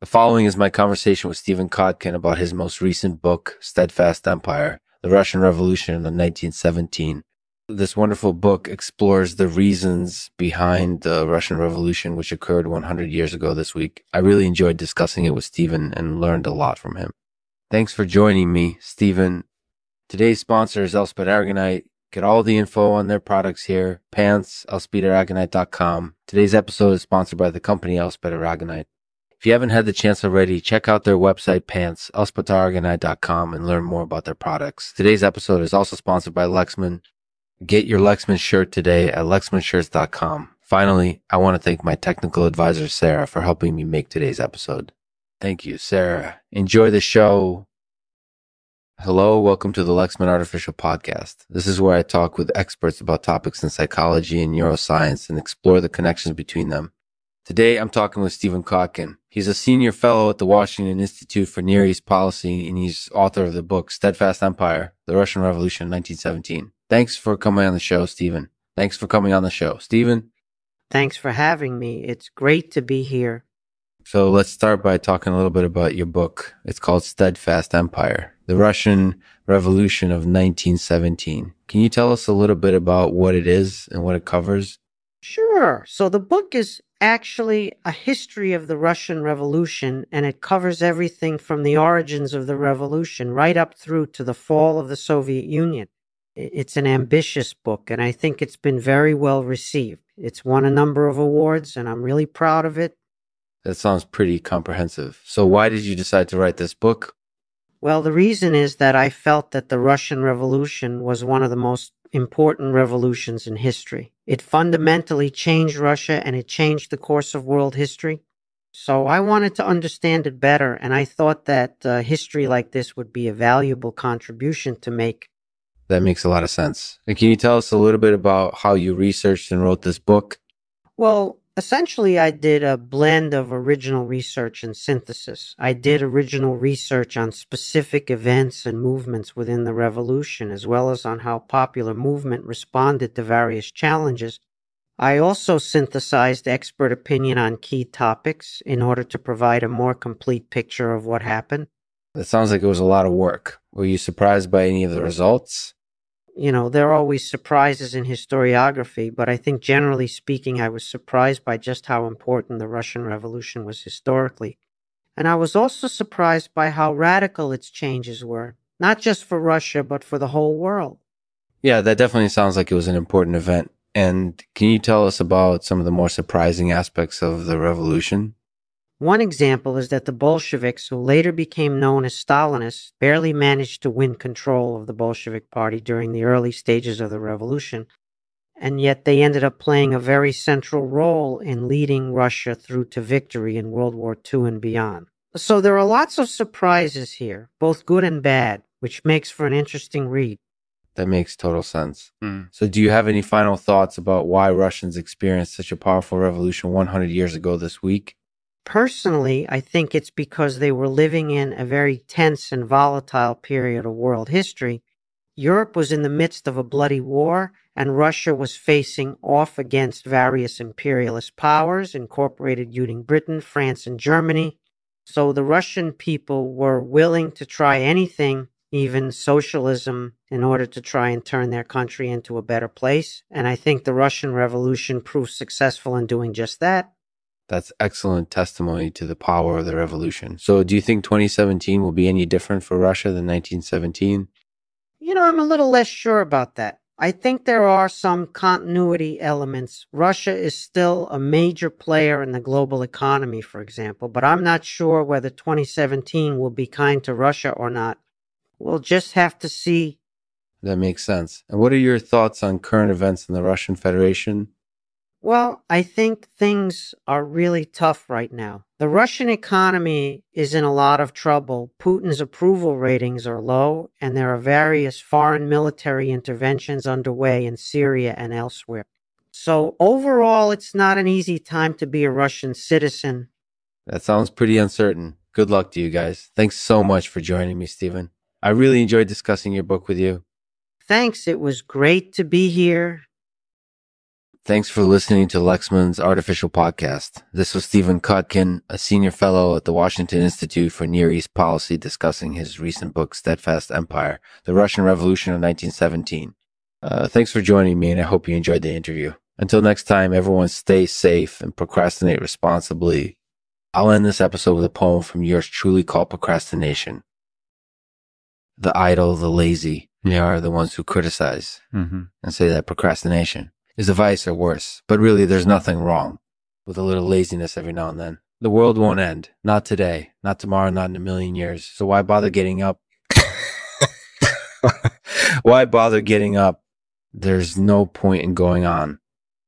The following is my conversation with Stephen Kotkin about his most recent book, Steadfast Empire The Russian Revolution in 1917. This wonderful book explores the reasons behind the Russian Revolution, which occurred 100 years ago this week. I really enjoyed discussing it with Stephen and learned a lot from him. Thanks for joining me, Stephen. Today's sponsor is Elspeth Aragonite. Get all the info on their products here, pants, elspetharagonite.com. Today's episode is sponsored by the company Elspeth Aragonite. If you haven't had the chance already, check out their website, pants, and learn more about their products. Today's episode is also sponsored by Lexman. Get your Lexman shirt today at lexmanshirts.com. Finally, I want to thank my technical advisor, Sarah, for helping me make today's episode. Thank you, Sarah. Enjoy the show. Hello, welcome to the Lexman Artificial Podcast. This is where I talk with experts about topics in psychology and neuroscience and explore the connections between them. Today, I'm talking with Stephen Kotkin. He's a senior fellow at the Washington Institute for Near East Policy, and he's author of the book Steadfast Empire, The Russian Revolution, 1917. Thanks for coming on the show, Stephen. Thanks for coming on the show. Stephen? Thanks for having me. It's great to be here. So let's start by talking a little bit about your book. It's called Steadfast Empire, The Russian Revolution of 1917. Can you tell us a little bit about what it is and what it covers? Sure. So the book is actually a history of the Russian Revolution, and it covers everything from the origins of the revolution right up through to the fall of the Soviet Union. It's an ambitious book, and I think it's been very well received. It's won a number of awards, and I'm really proud of it. That sounds pretty comprehensive. So, why did you decide to write this book? Well, the reason is that I felt that the Russian Revolution was one of the most important revolutions in history. It fundamentally changed Russia and it changed the course of world history. So I wanted to understand it better, and I thought that uh, history like this would be a valuable contribution to make. That makes a lot of sense. And can you tell us a little bit about how you researched and wrote this book? Well, Essentially, I did a blend of original research and synthesis. I did mm. original research on specific events and movements within the revolution, as well as on how popular movement responded to various challenges. I also synthesized expert opinion on key topics in order to provide a more complete picture of what happened. It sounds like it was a lot of work. Were you surprised by any of the results? You know, there are always surprises in historiography, but I think generally speaking, I was surprised by just how important the Russian Revolution was historically. And I was also surprised by how radical its changes were, not just for Russia, but for the whole world. Yeah, that definitely sounds like it was an important event. And can you tell us about some of the more surprising aspects of the revolution? One example is that the Bolsheviks, who later became known as Stalinists, barely managed to win control of the Bolshevik Party during the early stages of the revolution, and yet they ended up playing a very central role in leading Russia through to victory in World War II and beyond. So there are lots of surprises here, both good and bad, which makes for an interesting read. That makes total sense. Mm. So, do you have any final thoughts about why Russians experienced such a powerful revolution 100 years ago this week? Personally, I think it's because they were living in a very tense and volatile period of world history. Europe was in the midst of a bloody war, and Russia was facing off against various imperialist powers, incorporated including Britain, France, and Germany. So the Russian people were willing to try anything, even socialism, in order to try and turn their country into a better place. And I think the Russian Revolution proved successful in doing just that. That's excellent testimony to the power of the revolution. So, do you think 2017 will be any different for Russia than 1917? You know, I'm a little less sure about that. I think there are some continuity elements. Russia is still a major player in the global economy, for example, but I'm not sure whether 2017 will be kind to Russia or not. We'll just have to see. That makes sense. And what are your thoughts on current events in the Russian Federation well, I think things are really tough right now. The Russian economy is in a lot of trouble. Putin's approval ratings are low, and there are various foreign military interventions underway in Syria and elsewhere. So, overall, it's not an easy time to be a Russian citizen. That sounds pretty uncertain. Good luck to you guys. Thanks so much for joining me, Stephen. I really enjoyed discussing your book with you. Thanks. It was great to be here. Thanks for listening to Lexman's Artificial Podcast. This was Stephen Kotkin, a senior fellow at the Washington Institute for Near East Policy, discussing his recent book, Steadfast Empire, The Russian Revolution of 1917. Uh, thanks for joining me, and I hope you enjoyed the interview. Until next time, everyone stay safe and procrastinate responsibly. I'll end this episode with a poem from yours truly called Procrastination. The idle, the lazy, they are the ones who criticize Mm-hmm. and say that procrastination is a vice or worse. But really, there's nothing wrong with a little laziness every now and then. The world won't end. Not today. Not tomorrow. Not in a million years. So why bother getting up? why bother getting up? There's no point in going on.